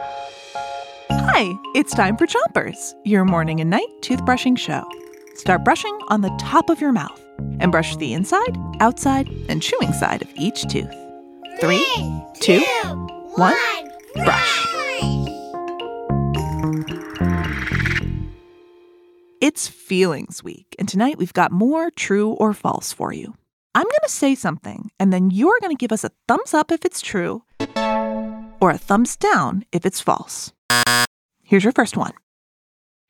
Hi, it's time for Chompers, your morning and night toothbrushing show. Start brushing on the top of your mouth and brush the inside, outside, and chewing side of each tooth. Three, two, one, brush. It's Feelings Week, and tonight we've got more true or false for you. I'm going to say something, and then you're going to give us a thumbs up if it's true or a thumbs down if it's false. Here's your first one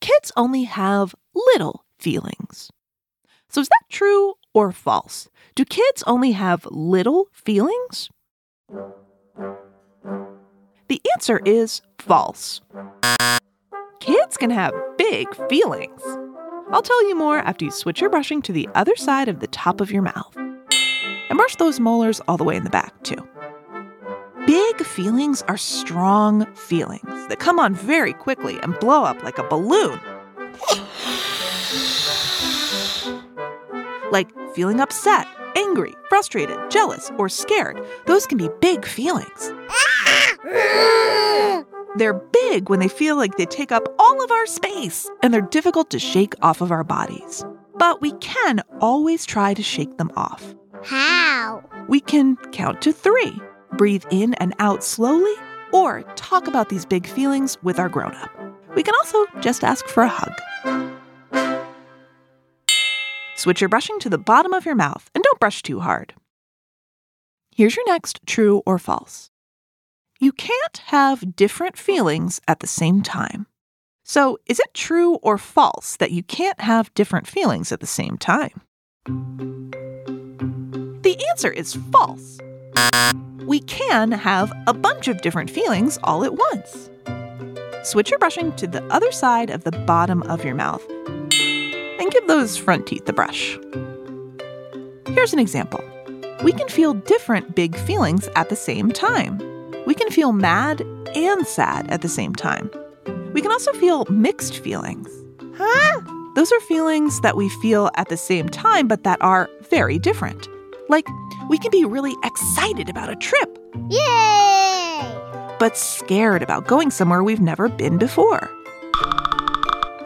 Kids only have little feelings. So is that true or false? Do kids only have little feelings? The answer is false. Kids can have big feelings. I'll tell you more after you switch your brushing to the other side of the top of your mouth. And brush those molars all the way in the back, too. Big feelings are strong feelings that come on very quickly and blow up like a balloon. like feeling upset, angry, frustrated, jealous, or scared. Those can be big feelings. They're big when they feel like they take up all of our space, and they're difficult to shake off of our bodies. But we can always try to shake them off. How? We can count to three breathe in and out slowly, or talk about these big feelings with our grown up. We can also just ask for a hug. Switch your brushing to the bottom of your mouth and don't brush too hard. Here's your next true or false. You can't have different feelings at the same time. So, is it true or false that you can't have different feelings at the same time? The answer is false we can have a bunch of different feelings all at once. Switch your brushing to the other side of the bottom of your mouth and give those front teeth a brush. Here's an example. We can feel different big feelings at the same time. We can feel mad and sad at the same time. We can also feel mixed feelings. Huh? Those are feelings that we feel at the same time, but that are very different. Like we can be really excited about a trip. Yay! But scared about going somewhere we've never been before.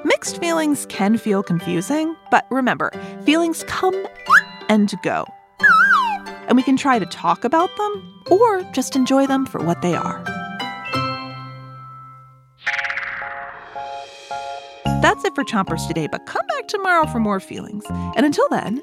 Mixed feelings can feel confusing, but remember, feelings come and go. And we can try to talk about them or just enjoy them for what they are. That's it for Chompers today, but come back tomorrow for more feelings. And until then,